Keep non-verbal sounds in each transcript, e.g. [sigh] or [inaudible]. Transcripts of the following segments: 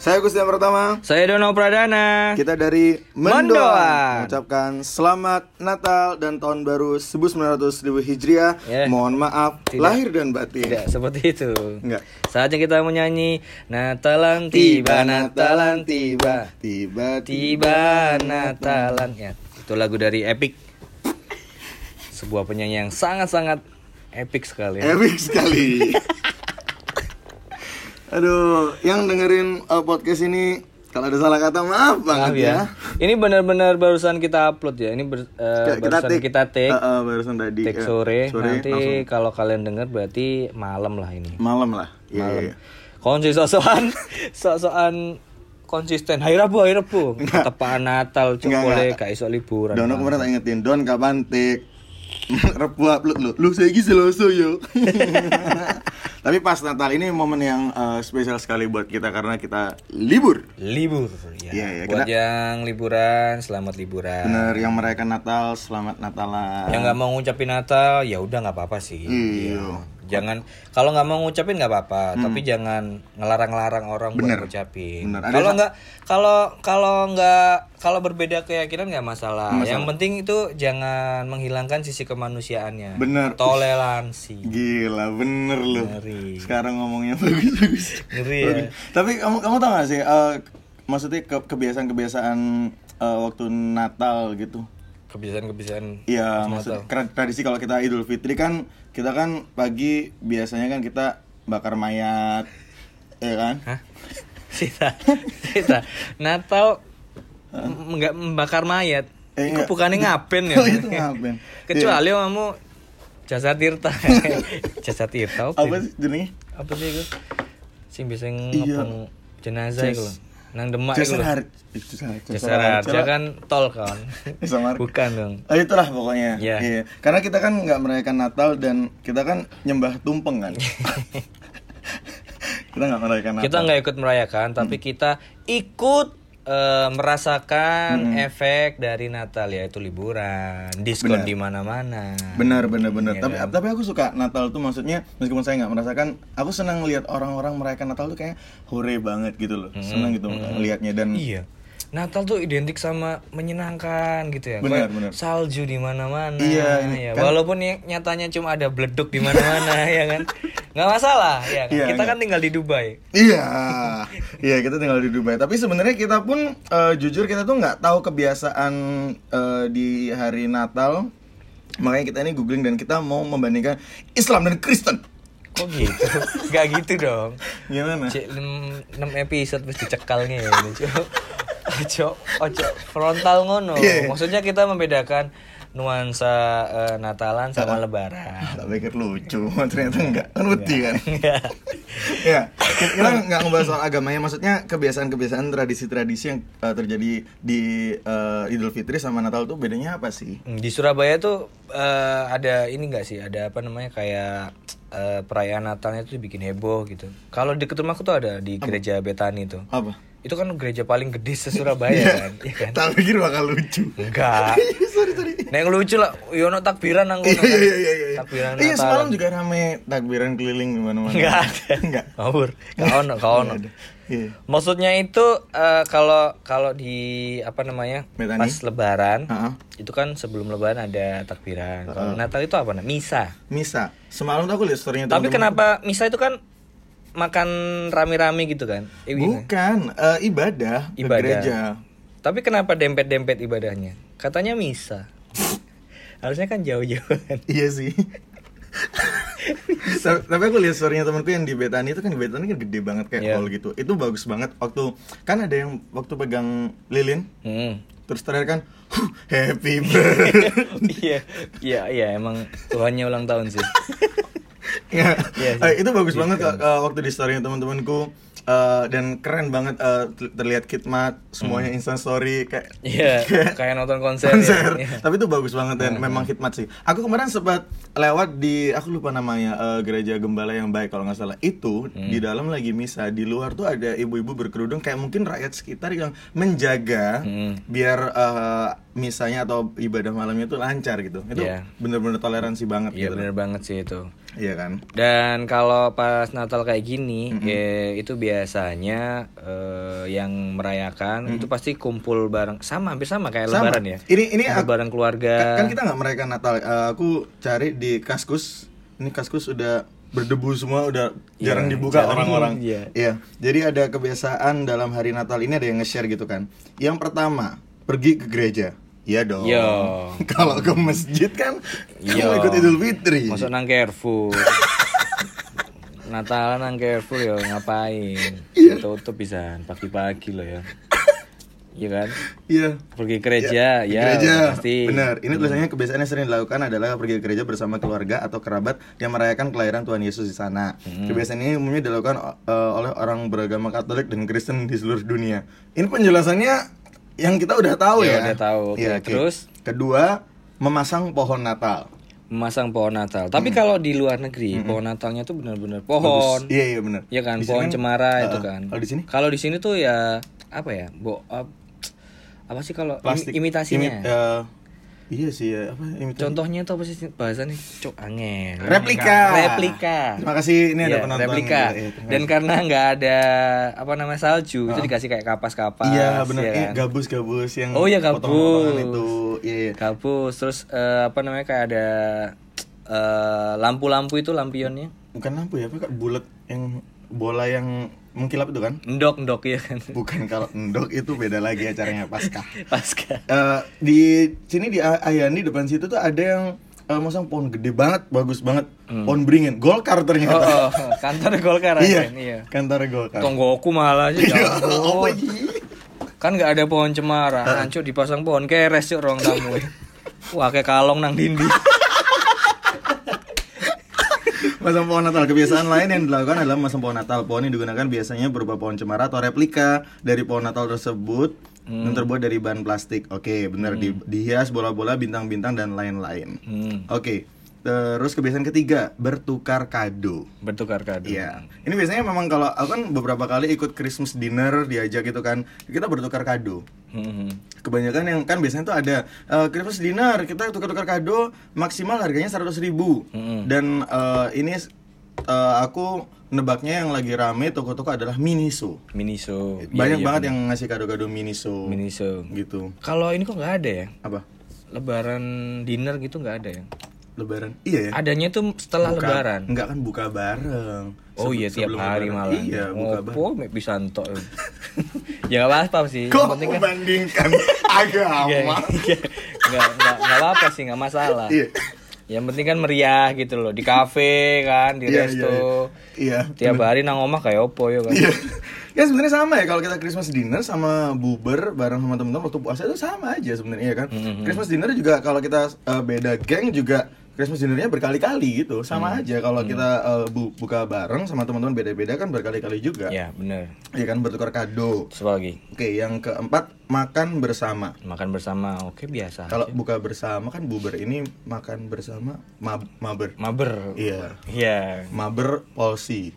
Saya Gustian Pertama. Saya Dono Pradana. Kita dari Mendoan. Mendoan mengucapkan selamat Natal dan tahun baru 1900 Hijriah. Ya. Mohon maaf Tidak. lahir dan batin. Tidak seperti itu. Enggak. Saatnya kita menyanyi Natalan tiba, Natalan tiba, tiba tiba Natalan. Ya, itu lagu dari Epic. Sebuah penyanyi yang sangat-sangat epic sekali. ya. Epic sekali. [laughs] Aduh, yang dengerin uh, podcast ini kalau ada salah kata maaf banget Maaf ya. ya. Ini benar-benar barusan kita upload ya. Ini ber- eh, barusan kita take, Uh, uh, barusan tadi. take eh, sore. Nanti langsung. kalau kalian dengar berarti malam lah ini. malam lah. Iya, iya. Konsis sosokan sosokan konsisten [laughs] hari Rabu hari Rabu tepaan Natal Enggak, boleh gak iso liburan Dono kemarin tak ingetin, Don kapan tik? [laughs] Rebu upload lu. Lu saya gini seloso yo. [laughs] Tapi pas Natal ini momen yang eh, spesial sekali buat kita karena kita libur. libur ya, Iya, iya, buat kita- yang liburan selamat liburan Bener yang merayakan Natal, selamat Natalan. yang nggak mau ngucapin Natal ya udah nggak apa-apa sih Iya. Jangan kalau nggak mau ngucapin nggak apa-apa tapi jangan ngelarang-larang orang Bener. buat ngucapin kalau nggak kalau kalau nggak kalau berbeda keyakinan nggak masalah. Masalah. yang penting itu jangan menghilangkan sisi kemanusiaannya Bener. toleransi Gila, bener lu. Ngeri. Sekarang ngomongnya [laughs] bagus-bagus. Ngeri ya. Bagus. Tapi kamu kamu tau gak sih eh, maksudnya ke- kebiasaan-kebiasaan eh, waktu Natal gitu. Kebiasaan-kebiasaan Iya, maksudnya tradisi kalau kita Idul Fitri kan kita kan pagi biasanya kan kita bakar mayat, ya kan? Hah? [laughs] Sita, Sita, Natal nggak membakar mayat. Eh, [laughs] Itu enggak. bukannya ngapen ya. Oh, itu ngapen. Kecuali kamu jasa tirta. [laughs] jasa tirta apa? Sih jenisnya? Apa sih itu? Sing bisa Iya. ngepung jenazah itu loh. Nang Demak itu Jasar loh. Har- eh, Jasar Har- Jasa Harja kan tol kan. Jasa Marga. Bukan dong. Oh, itulah pokoknya. Iya. Iya. Karena kita kan nggak merayakan Natal dan kita kan nyembah tumpeng kan. [laughs] kita nggak merayakan Natal. Kita nggak ikut merayakan, tapi kita ikut eh, merasakan efek dari Natal yaitu liburan, diskon di mana-mana. Benar benar benar. Iya tapi tapi aku suka Natal tuh maksudnya meskipun saya nggak merasakan, aku senang lihat orang-orang merayakan Natal tuh kayak hore banget gitu loh. Senang gitu ngelihatnya dan Iya. Natal tuh identik sama menyenangkan gitu ya. Benar, Kayak benar. Salju di mana-mana. Iya, ya. kan- Walaupun ny- nyatanya cuma ada bleduk di mana-mana [laughs] ya kan. nggak masalah ya kan. Iya, Kita nggak. kan tinggal di Dubai. Iya, iya kita tinggal di Dubai. Tapi sebenarnya kita pun eh, jujur kita tuh nggak tahu kebiasaan eh, di hari Natal. Makanya kita ini googling dan kita mau membandingkan Islam dan Kristen. Kok gitu? Gak gitu dong. Gimana? Cek 6 episode dicekal ngene, Cuk. Ojo, ojo frontal ngono. Iya. Maksudnya kita membedakan nuansa eh, Natalan sama Lebaran. Tak pikir lucu, [laughs] ternyata enggak. Kan wedi kan. Ya, kita nggak ngebahas soal agamanya, maksudnya kebiasaan-kebiasaan tradisi-tradisi yang eh, terjadi di eh, Idul Fitri sama Natal tuh bedanya apa sih? Hmm, Di Surabaya tuh eh, ada ini enggak sih? Ada apa namanya kayak eh, perayaan Natalnya tuh bikin heboh gitu. Kalau di rumahku tuh ada di gereja Betani tuh. Apa? Itu kan gereja paling gede se Surabaya kan, iya kan? Tak pikir bakal lucu. Enggak. [laughs] sorry, sorry. Nah yang lucu lah, yono takbiran nang Iya kan. iya iya iya. Takbiran Iya semalam juga rame takbiran keliling di mana-mana. Enggak ada. Enggak. Ngawur. Gak ono. Nggak ada. Iya. Maksudnya itu eh, kalau kalau di apa namanya? Betani? Pas lebaran. Heeh. Itu kan sebelum lebaran ada takbiran. Kalau Natal itu apa? Nah, misa. Misa. Semalam tuh aku lihat story-nya Tapi teman-teman. kenapa misa itu kan makan rame-rame gitu kan? Eh, gini. Bukan, eh, ibadah, ke Ibadah. gereja. Tapi kenapa dempet-dempet ibadahnya? Katanya misa. [laughs] Harusnya kan jauh-jauhan. [laughs] Iya sih. tapi, aku lihat story-nya temanku yang di Betani itu kan di Betani kan gede banget kayak Iya. hall gitu. Itu bagus banget waktu kan ada yang waktu pegang lilin Hmm. terus teriak kan "Huh, happy birthday. [laughs] Iya, iya, iya emang Tuhannya ulang tahun sih. Ya, Iya sih. eh, itu bagus banget Kak, eh, waktu di story teman-temanku eh, dan keren banget ter- terlihat khidmat semuanya instant story kayak. Iya, [laughs] kayak nonton konser. konser. Ya. Iya. Tapi itu bagus banget dan memang khidmat sih. Aku kemarin sempat lewat di aku lupa namanya eh, gereja Gembala yang baik kalau nggak salah. Itu Hmm. di dalam lagi misa, di luar tuh ada ibu-ibu berkerudung kayak mungkin rakyat sekitar yang menjaga Hmm. biar eh, misanya atau ibadah malamnya tuh lancar gitu. Itu Iya. bener-bener toleransi banget Iya gitu. bener banget sih itu. Iya kan? Dan kalau pas Natal kayak gini, eh, itu biasanya eh, yang merayakan itu pasti kumpul bareng, sama hampir sama kayak Sama. Lebaran ya. Ini ini aku- bareng keluarga. Kan, kita nggak merayakan Natal. Eh, aku cari di Kaskus. Ini Kaskus udah berdebu semua, udah Iya, jarang dibuka orang-orang. iya. Iya. Jadi ada kebiasaan dalam hari Natal ini ada yang nge-share gitu kan. Yang pertama, pergi ke gereja. Iya dong. Yo. [laughs] Kalau ke masjid kan Yo. kamu ikut Idul Fitri. Masuk nang Carrefour. [laughs] Natalan nang Carrefour ya ngapain? Iya. Tutup bisa pagi-pagi loh ya. [laughs] Iya kan? Iya. Pergi gereja, Ke ya, gereja. pasti. Benar. Ini tulisannya kebiasaan yang sering dilakukan adalah pergi ke gereja bersama keluarga atau kerabat yang merayakan kelahiran Tuhan Yesus di sana. Hmm. Kebiasaan ini umumnya dilakukan uh, oleh orang beragama Katolik dan Kristen di seluruh dunia. Ini penjelasannya yang kita udah tahu Ya, ya. udah tahu. Oke, Iya, terus? kedua memasang pohon Natal. Memasang pohon Natal. Tapi kalau di luar negeri, pohon Natalnya tuh benar-benar pohon. Bagus. Iya iya benar. Iya kan, Di sini pohon cemara itu uh, kan. Kalau di sini Kalau di sini tuh ya apa ya? Bo, ap- apa sih kalau im- imitasinya? Imi- uh, iya sih ya, apa imitasi? Contohnya tuh apa sih bahasanya? Cok angin. Replika. Replika. Terima kasih ini ada Iya, penonton. replika. Iya, terima Dan karena nggak ada apa namanya salju, itu dikasih kayak kapas-kapas. Iya benar, ya Iya, kan? gabus-gabus yang Oh, iya, gabus. itu. Iya, iya. Gabus, terus eh, apa namanya kayak ada eh, lampu-lampu itu lampionnya. Bukan lampu ya, apa bulat yang bola yang mengkilap itu kan? Ndok ndok ya kan. Bukan kalau endok itu beda lagi acaranya pasca. Pasca. Eh, di sini di Ayani depan situ tuh ada yang eh, masang pohon gede banget, bagus banget. Pohon beringin, Golkar Hmm. Oh, ternyata. oh, kantor Golkar iya, iya. kantor Golkar. Tonggoku malah aja Iya, ya ini? Kan nggak ada pohon cemara, hancur dipasang pohon keres cuk ruang tamu. Wah kayak kalong nang dindi. Masang pohon Natal. Kebiasaan lain yang dilakukan adalah memasang pohon Natal. Pohon yang digunakan biasanya berupa pohon cemara atau replika dari pohon Natal tersebut Hmm. yang terbuat dari bahan plastik. Oke, benar di, dihias bola-bola, bintang-bintang dan lain-lain. Hmm, Oke. Terus kebiasaan ketiga, bertukar kado. bertukar kado. Iya. Ini biasanya memang kalau aku kan beberapa kali ikut Christmas dinner diajak gitu kan, kita bertukar kado. Hmm, hmm. Kebanyakan yang kan biasanya tuh ada eh, Christmas dinner kita tukar-tukar kado maksimal harganya 100.000 ribu Mm-mm. dan eh, ini eh, aku nebaknya yang lagi rame toko-toko adalah Miniso. Miniso. Iya, Banyak iya, banget yang ngasih kado-kado Miniso. Miniso. Gitu. Kalau ini kok nggak ada ya? Apa? Lebaran dinner gitu nggak ada ya? Lebaran. Iya ya. Adanya tuh setelah Buka- lebaran. Enggak kan buka bareng. Oh iya tiap hari lebaran. malah. Iya, buka bareng. Ngopo mek bisa entok. ya nggak apa-apa sih. Yang Kok penting kan membandingkan [laughs] Iya, agama? iya. nggak nggak nggak apa-apa sih nggak masalah. Iya. Yang penting kan meriah gitu loh di kafe kan di Iya, iya, resto. Iya. Tiap hari nang omah kayak opo ya kan. Iya. Ya sebenarnya sama ya kalau kita Christmas dinner sama buber bareng sama teman-teman waktu puasa itu sama aja sebenarnya ya kan. Mm-hmm. Christmas dinner juga kalau kita uh, beda geng juga Christmas dinnernya berkali-kali gitu. Sama Mm. aja kalau kita uh, bu- buka bareng sama teman-teman beda-beda kan berkali-kali juga. Ya bener. Iya kan bertukar kado. Apa lagi? Oke, yang keempat makan bersama. Makan bersama. Oke biasa. Kalau buka bersama kan buber ini makan bersama mab- maber. Maber. Iya. Iya. Maber polsi.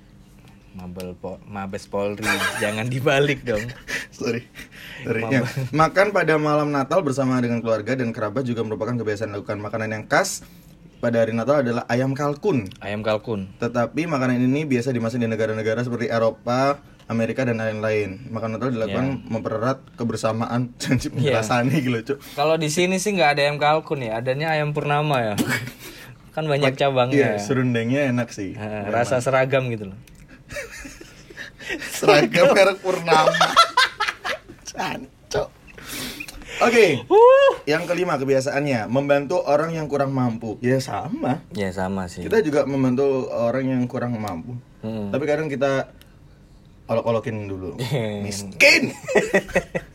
Mabel po Mabes Polri. [laughs] Jangan dibalik dong. Sorry. Sorry. Ya, [laughs] Makan pada malam Natal bersama dengan keluarga dan kerabat juga merupakan kebiasaan dilakukan. Makanan yang khas pada hari Natal adalah ayam kalkun. Ayam kalkun. Tetapi makanan ini biasa dimasak di negara-negara seperti Eropa, Amerika dan lain-lain. Makan Natal dilakukan mempererat kebersamaan [laughs] janji penjelasannya gitu, Cuk. Kalau di sini sih nggak ada ayam kalkun ya, adanya ayam purnama ya. kan banyak cabangnya. Iya, serundengnya enak sih. Nah, rasa seragam gitu loh. [laughs] Seragam merek Purnama. Cancok. Oke. Yang kelima kebiasaannya membantu orang yang kurang mampu. Ya sama. Ya sama sih. Kita juga membantu orang yang kurang mampu. Hmm. Tapi kadang kita olok-olokin dulu. [laughs] Miskin. [laughs]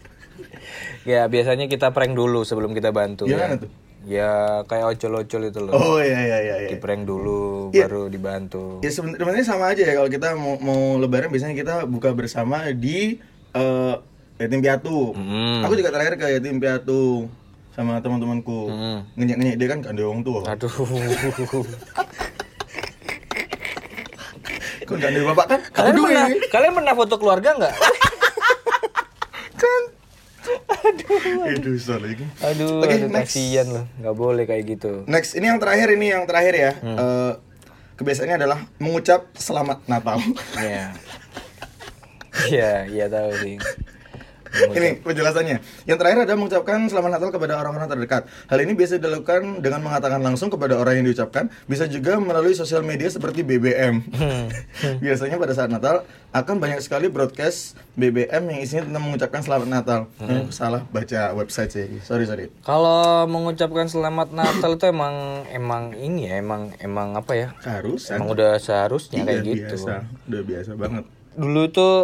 Ya biasanya kita prank dulu sebelum kita bantu Gimana ya. tuh? Ya kayak ocol-ocol itu loh. Oh iya iya iya. iya. Di prank dulu Iya. baru dibantu. Ya sebenarnya sama aja ya kalau kita mau, mau lebaran biasanya kita buka bersama di eh, yatim piatu. Mm. Aku juga terakhir ke yatim piatu sama teman-temanku. Mm. Ngenyek-ngenyek dia kan kan ada orang tua. Aduh. Kan ada bapak kan? Kalian pernah kalian pernah foto keluarga nggak? [laughs] Kan. Aduh. Aduh, sorry. Aduh, Oke, aduh next. kasihan loh. nggak boleh kayak gitu. Next, ini yang terakhir ini yang terakhir ya. Hmm. Eh, kebiasaannya adalah mengucap selamat Natal. Iya. Iya, iya tahu sih. Ini penjelasannya. Yang terakhir adalah mengucapkan selamat Natal kepada orang-orang terdekat. Hal ini biasa dilakukan dengan mengatakan langsung kepada orang yang diucapkan, bisa juga melalui sosial media seperti BBM. [laughs] Biasanya pada saat Natal akan banyak sekali broadcast BBM yang isinya tentang mengucapkan selamat Natal. Eh, salah baca website sih. Sorry sorry. Kalau mengucapkan selamat Natal itu emang emang ini ya, emang emang apa ya? Harus. Emang udah seharusnya kayak Iya, gitu. Biasa. Udah biasa banget. Dulu tuh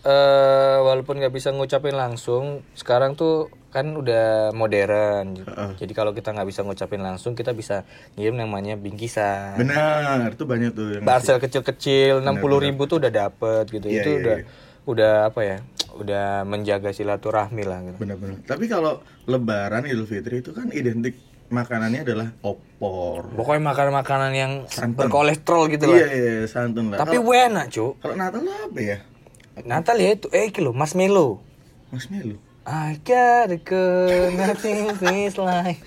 eh walaupun nggak bisa ngucapin langsung, sekarang tuh kan udah modern. Heeh. Jadi kalau kita nggak bisa ngucapin langsung, kita bisa ngirim namanya bingkisan. Benar, itu banyak tuh yang Parcel kecil-kecil 60.000 ribu tuh udah dapet gitu. Iya, itu iya, udah iya. udah apa ya? Udah menjaga silaturahmi lah gitu. benar-benar. Tapi kalau Lebaran Idul Fitri itu kan identik makanannya adalah opor. Pokoknya makanan-makanan yang Santan. berkolesterol gitu Iya, lah. iya, santun lah. Tapi kalau, enak, Cuk. kalau Natal tuh apa ya? Natal ya itu eh iki lho, marshmallow. Mas Melu. I got a good nothing feels like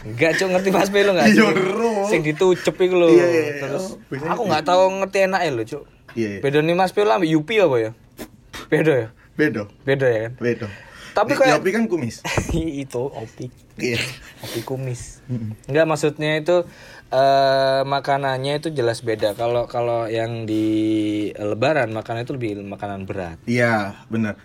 Enggak cuk ngerti marshmallow enggak sih? [laughs] Iya. Sing ditucep iku lho. Iya, iya, iya. Terus Oh, aku nggak tahu ngerti enak lho cuk. Iya, iya. Beda nih marshmallow sama Yupi apa ya? Beda ya? Bedo. Beda ya kan? Bedo. Tapi kayak- Yopi kan kumis. [laughs] itu opik. Iya. Kopi kumis. Enggak maksudnya itu eh makanannya itu jelas beda. Kalau kalau yang di lebaran makanan itu lebih makanan berat. Iya, benar.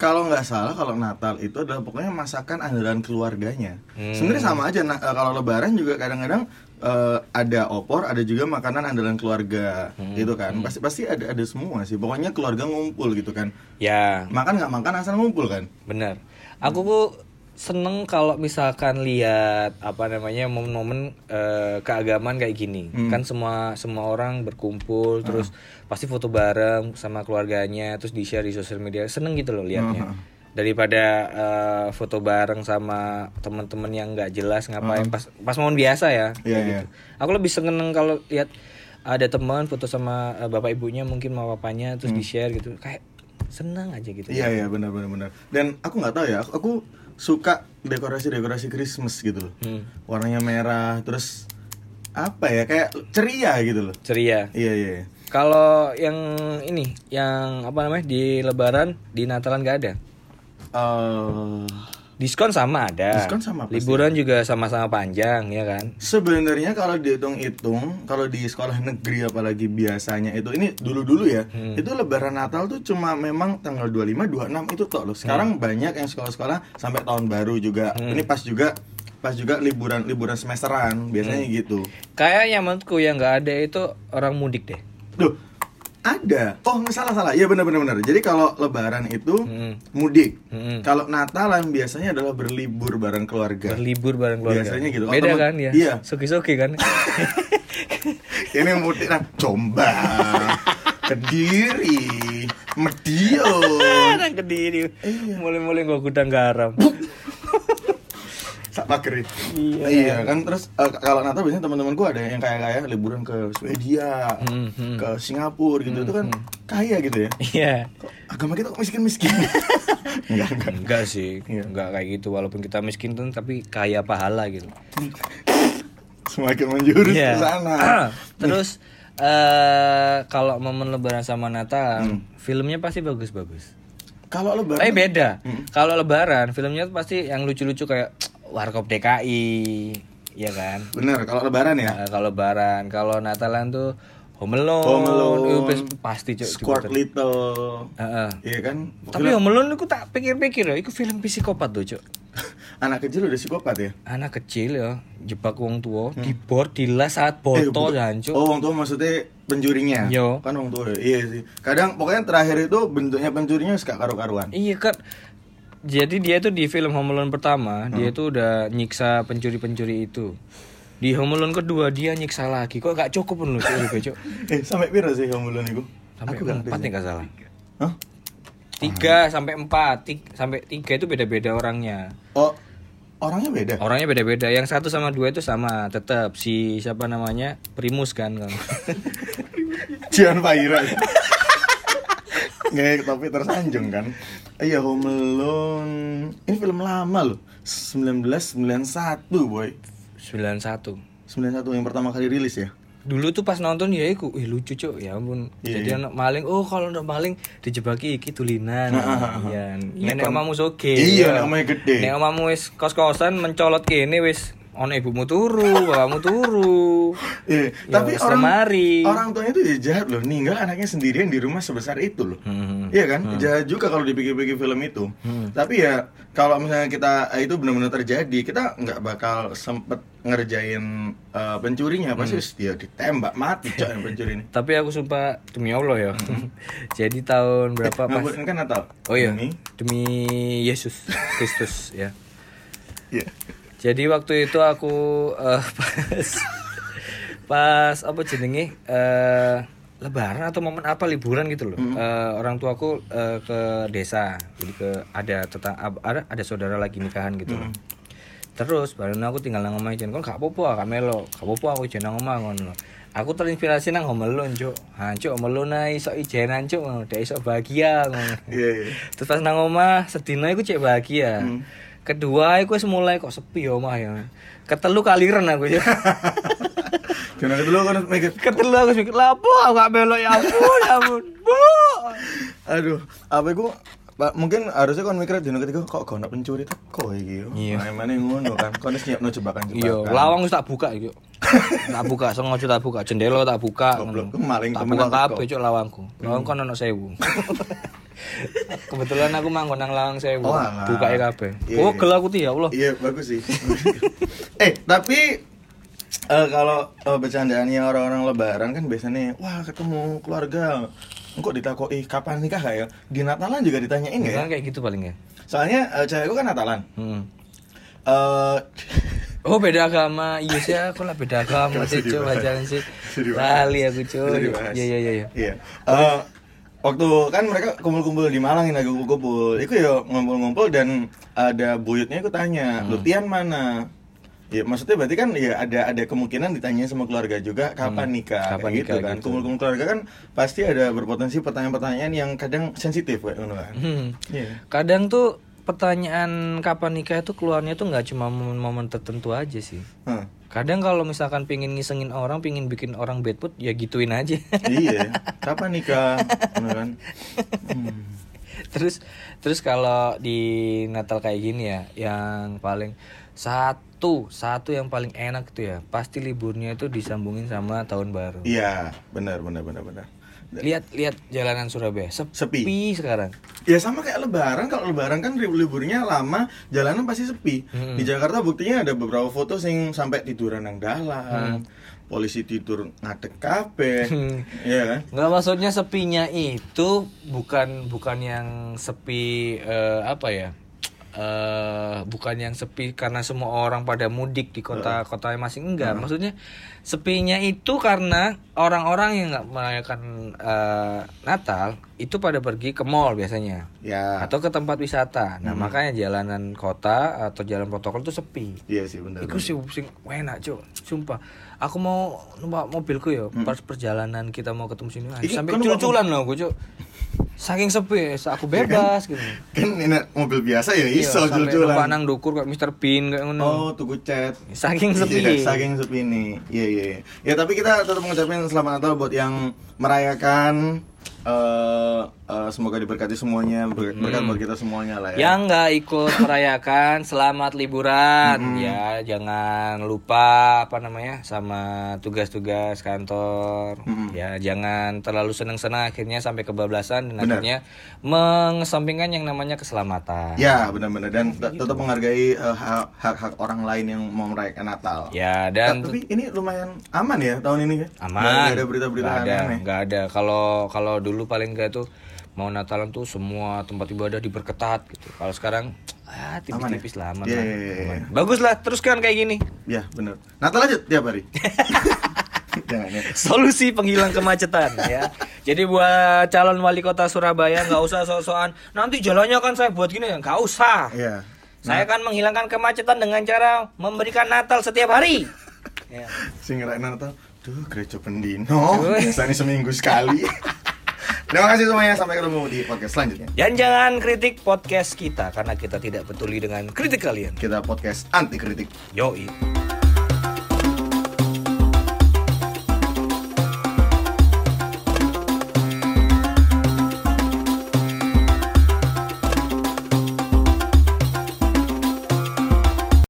Kalau nggak salah kalau Natal itu adalah pokoknya masakan andalan keluarganya. Hmm. Sebenarnya sama aja. Nah, eh, kalau Lebaran juga kadang-kadang eh, ada opor, ada juga makanan andalan keluarga, Hmm. gitu kan. Pasti pasti ada ada semua sih. Pokoknya keluarga ngumpul gitu kan. Ya, Makan nggak makan asal ngumpul kan. benar. Aku tuh seneng kalau misalkan lihat apa namanya momen-momen eh, keagamaan kayak gini. Kan semua semua orang berkumpul terus pasti foto bareng sama keluarganya terus di-share di sosial media. Seneng gitu loh liatnya. Daripada eh, foto bareng sama teman-teman yang nggak jelas ngapain pas pas momen biasa ya. Iya, kayak iya. gitu. Aku lebih seneng kalau lihat ada teman foto sama eh, bapak ibunya mungkin sama papanya terus di-share gitu. Kayak seneng aja gitu. Iya iya benar benar benar. Dan aku nggak tahu ya, aku, aku suka dekorasi dekorasi Christmas gitu loh. Hmm. Warnanya merah, terus apa ya kayak ceria gitu loh. Ceria. Iya iya. iya. Kalau yang ini, yang apa namanya di Lebaran, di Natalan nggak ada. Eh, Diskon sama ada. Diskon sama pasti Liburan juga sama-sama panjang, ya kan? Sebenarnya kalau dihitung-hitung, kalau di sekolah negeri apalagi biasanya itu ini dulu-dulu ya, Hmm. itu Lebaran Natal tuh cuma memang tanggal 25, 26 itu tok loh. Sekarang Hmm. banyak yang sekolah-sekolah sampai tahun baru juga. Ini pas juga pas juga liburan liburan semesteran biasanya Hmm. gitu. Kayaknya menurutku yang nggak ada itu orang mudik deh. Duh, ada. Oh, salah salah. Iya benar benar benar. Jadi kalau Lebaran itu Mm-mm. mudik. Mm-mm. Kalau Natalan biasanya adalah berlibur bareng keluarga. Berlibur bareng keluarga. Biasanya gitu. Oh, Beda kan ya? iya. Suki-suki kan? [laughs] Ini mudik nah, Jombang, Kediri, Medion, [laughs] Anak kediri. Iya. Mulai-mulai gua gudang garam. Pakerin. Iya. Iya kan terus eh, kalau Natal biasanya teman-temanku ada yang kaya-kaya liburan ke Swedia, Hmm, hmm. ke Singapura gitu. Itu kan kaya gitu ya. Iya. Kok agama kita kok miskin-miskin? [laughs] enggak, enggak. Enggak sih, Iya. enggak kayak gitu. Walaupun kita miskin tuh, tapi kaya pahala gitu. Semakin menjurus Iya. ke sana. [clears throat] Terus eh kalau momen Lebaran sama Natal, Hmm. filmnya pasti bagus-bagus. Kalau lebaran Tapi beda. Hmm. Kalau Lebaran, filmnya pasti yang lucu-lucu kayak Warkop DKI, ya kan? bener kalau lebaran ya. Eh, kalau Lebaran, kalau Natalan tuh Home Alone, Home Alone, pas- pasti cok. Squad Little. Heeh. Iya kan? Tapi Home Alone aku tak pikir-pikir ya, itu film psikopat tuh cok. [laughs] anak kecil udah psikopat ya? Anak kecil ya, jebak wong tua, dibor, dilas saat Eh, boto bukan. jancuk. Oh, wong tua maksudnya pencurinya. Yo. Kan wong tua. ya? Iya sih. Kadang pokoknya terakhir itu bentuknya pencurinya suka karu-karuan. Iya kan. Jadi dia tuh di film Home Alone pertama, dia tuh udah nyiksa pencuri-pencuri itu. Di Home Alone kedua dia nyiksa lagi. Kok gak cukup pun lu. [laughs] Eh, sampai pira sih kamu bulan itu? Sampai Aku empat nih gak salah. Hah? Tiga sampai empat, Tik- sampai tiga itu beda-beda orangnya. Oh, orangnya beda. Orangnya beda-beda. Yang satu sama dua itu sama, tetap si siapa namanya Primus kan. Kang. [laughs] Jian Faira. [laughs] Nggak, tapi tersanjung kan. Iya, Home Alone. Ini film lama loh. 1991, boy. 91 91 yang pertama kali rilis ya. dulu tuh pas nonton ya iku ih lucu cuk ya ampun Iya, jadi iya. anak maling oh kalau anak maling dijebaki iki tulinan ya ya nek kon- omamu soge Iya, ya. nek omahe gede. nek omamu wis kos-kosan mencolot kene wis ono ibumu turu bapakmu turu Iya, Ya, tapi orang lemari. orang tuanya itu ya jahat loh, ninggal anaknya sendirian di rumah sebesar itu loh. Hmm. Iya kan? Jahat juga kalau dipikir-pikir film itu. Tapi ya kalau misalnya kita eh, itu benar-benar terjadi, kita nggak bakal sempet ngerjain eh, pencurinya, pasti dia ditembak mati [laughs] coy pencuri ini. tapi aku sumpah demi Allah ya [laughs] jadi tahun berapa pas Ngabur ini kan Natal. oh iya Ini. demi Yesus Kristus ya Iya. Jadi waktu itu aku eh, [laughs] pas pas apa jenenge eh lebaran atau momen apa liburan gitu loh. Eh, orang tuaku eh, ke desa. Jadi ke ada tetang ada ada saudara lagi nikahan gitu loh. Terus baru aku tinggal nang omah jen kon gak apa-apa gak melo. Gak apa-apa aku jen nang omah ngono. Aku terinspirasi nang omelon, Cuk. Ha, Cuk, omelon ae iso ijenan, Cuk. ngono. Dek iso bahagia ngono. Iya, iya. Terus pas nang omah sedina iku cek bahagia. Hmm. Kedua iku wis mulai kok sepi ya omah ya. Ketelu kaliren aku ya. Jangan lo kan mikir, Ketelu aku mikir lapo aku gak belok ya ampun ya ampun. [laughs] Bu. aduh, apa Pak, mungkin harusnya kon mikir dino ketiga kok kau nak pencuri tuh kok iki. Iya. Mana ngono kan. Kon wis nyiapno jebakan-jebakan. Iya, lawang wis tak buka iki. [laughs] tak buka, sengaja tak buka, jendela tak buka. Goblok, maling tak buka kabeh cuk lawangku. Lawang kon ono 1000. [laughs] Kebetulan aku manggon nang lawang 1000. Oh. Buka kabeh. Iya, Oh, iya. gel aku ti ya Allah. Iya, bagus sih. [laughs] eh, tapi eh, kalau eh, bercandaannya orang-orang lebaran kan biasanya wah ketemu keluarga. Kok ditakoi kapan nikah gak ya? Di Natalan juga ditanyain gak ya? Kayak gitu paling ya. Soalnya eh, cewekku kan Natalan. Hmm. Eh [laughs] Oh beda agama, iya sih aku lah beda agama sih coba jangan sih. Lali aku cuy. dibahas. Iya iya iya. iya. Waktu kan mereka kumpul-kumpul di Malang ini lagi kumpul-kumpul. Iku ya ngumpul-ngumpul dan ada buyutnya aku tanya, Hmm. "Lu Tian mana?" Ya maksudnya berarti kan ya ada ada kemungkinan ditanya sama keluarga juga kapan nikah Hmm. Kapan kayak gitu nikah kan. gitu. Kumpul-kumpul keluarga kan pasti ada berpotensi pertanyaan-pertanyaan yang kadang sensitif kayak kan. Hmm. Iya. Kadang tuh pertanyaan kapan nikah itu keluarnya tuh nggak cuma momen-momen tertentu aja sih. Hah. Kadang kalau misalkan pingin ngisengin orang, pingin bikin orang bad mood, ya gituin aja. [laughs] iya, kapan nikah? Kan. Hmm. [laughs] terus terus kalau di Natal kayak gini ya, yang paling satu satu yang paling enak tuh ya, pasti liburnya itu disambungin sama tahun baru. Iya, benar benar benar benar. Lihat lihat jalanan Surabaya sepi, Sepi. sekarang. Ya sama kayak lebaran, kalau lebaran kan libur liburnya lama, jalanan pasti sepi. Hmm. Di Jakarta buktinya ada beberapa foto sing sampai tiduran nang dalan. Polisi tidur ngadek kafe. Hmm. [laughs] Iya kan? Nggak maksudnya sepinya itu bukan bukan yang sepi eh, apa ya? Eh bukan yang sepi karena semua orang pada mudik di kota-kota masing enggak. Maksudnya sepinya itu karena orang-orang yang nggak merayakan eh, Natal itu pada pergi ke mall biasanya Ya. atau ke tempat wisata. Nah, makanya jalanan kota atau jalan protokol itu sepi. Iya sih benar. Iku sih sing enak, Cuk. Sumpah. Aku mau numpak mobilku ya, pas perjalanan kita mau ketemu sini. Iki sampai kan cul-culan loh aku, Cuk. Saking sepi, aku bebas gitu. Kan ini mobil biasa ya Iya, iso sampai numpak jul-julan. nang dukur kayak Mr. Bean kayak ngono. Oh, tuku cat. Saking sepi. Iya, saking sepi nih. Iya, iya, iya. Ya, tapi kita tetap mengucapkan selamat Natal buat yang merayakan eh eh, semoga diberkati semuanya, ber- berkat buat kita semuanya lah ya. Yang nggak ikut merayakan [laughs] selamat liburan ya jangan lupa apa namanya sama tugas-tugas kantor ya jangan terlalu seneng-seneng akhirnya sampai kebablasan dan Benar. akhirnya mengesampingkan yang namanya keselamatan Ya, benar-benar dan te- tetap menghargai eh, hak- hak-hak orang lain yang mau merayakan Natal. ya dan tapi ini lumayan aman ya tahun ini ya? aman Nggak ada berita-berita aneh. nggak ada kalau kalau dulu paling enggak tuh mau Natalan tuh semua tempat ibadah diperketat gitu kalau sekarang ah tipis-tipis lah aman Iya, lah. iya, iya, iya. Bagus lah teruskan kayak gini Ya, benar. Natal aja tiap hari. [laughs] Jangan ya. solusi penghilang kemacetan ya jadi buat calon wali kota Surabaya nggak usah sok-sokan nanti jalannya kan saya buat gini ya nggak usah Iya. saya akan menghilangkan kemacetan dengan cara memberikan Natal setiap hari [laughs] ya. Sing ngerayain Natal. Duh, gereja pendino. Biasanya seminggu sekali. [laughs] Terima kasih semuanya. Sampai ketemu di podcast selanjutnya. Dan jangan kritik podcast kita karena kita tidak peduli dengan kritik kalian. Kita podcast anti kritik. Yoi.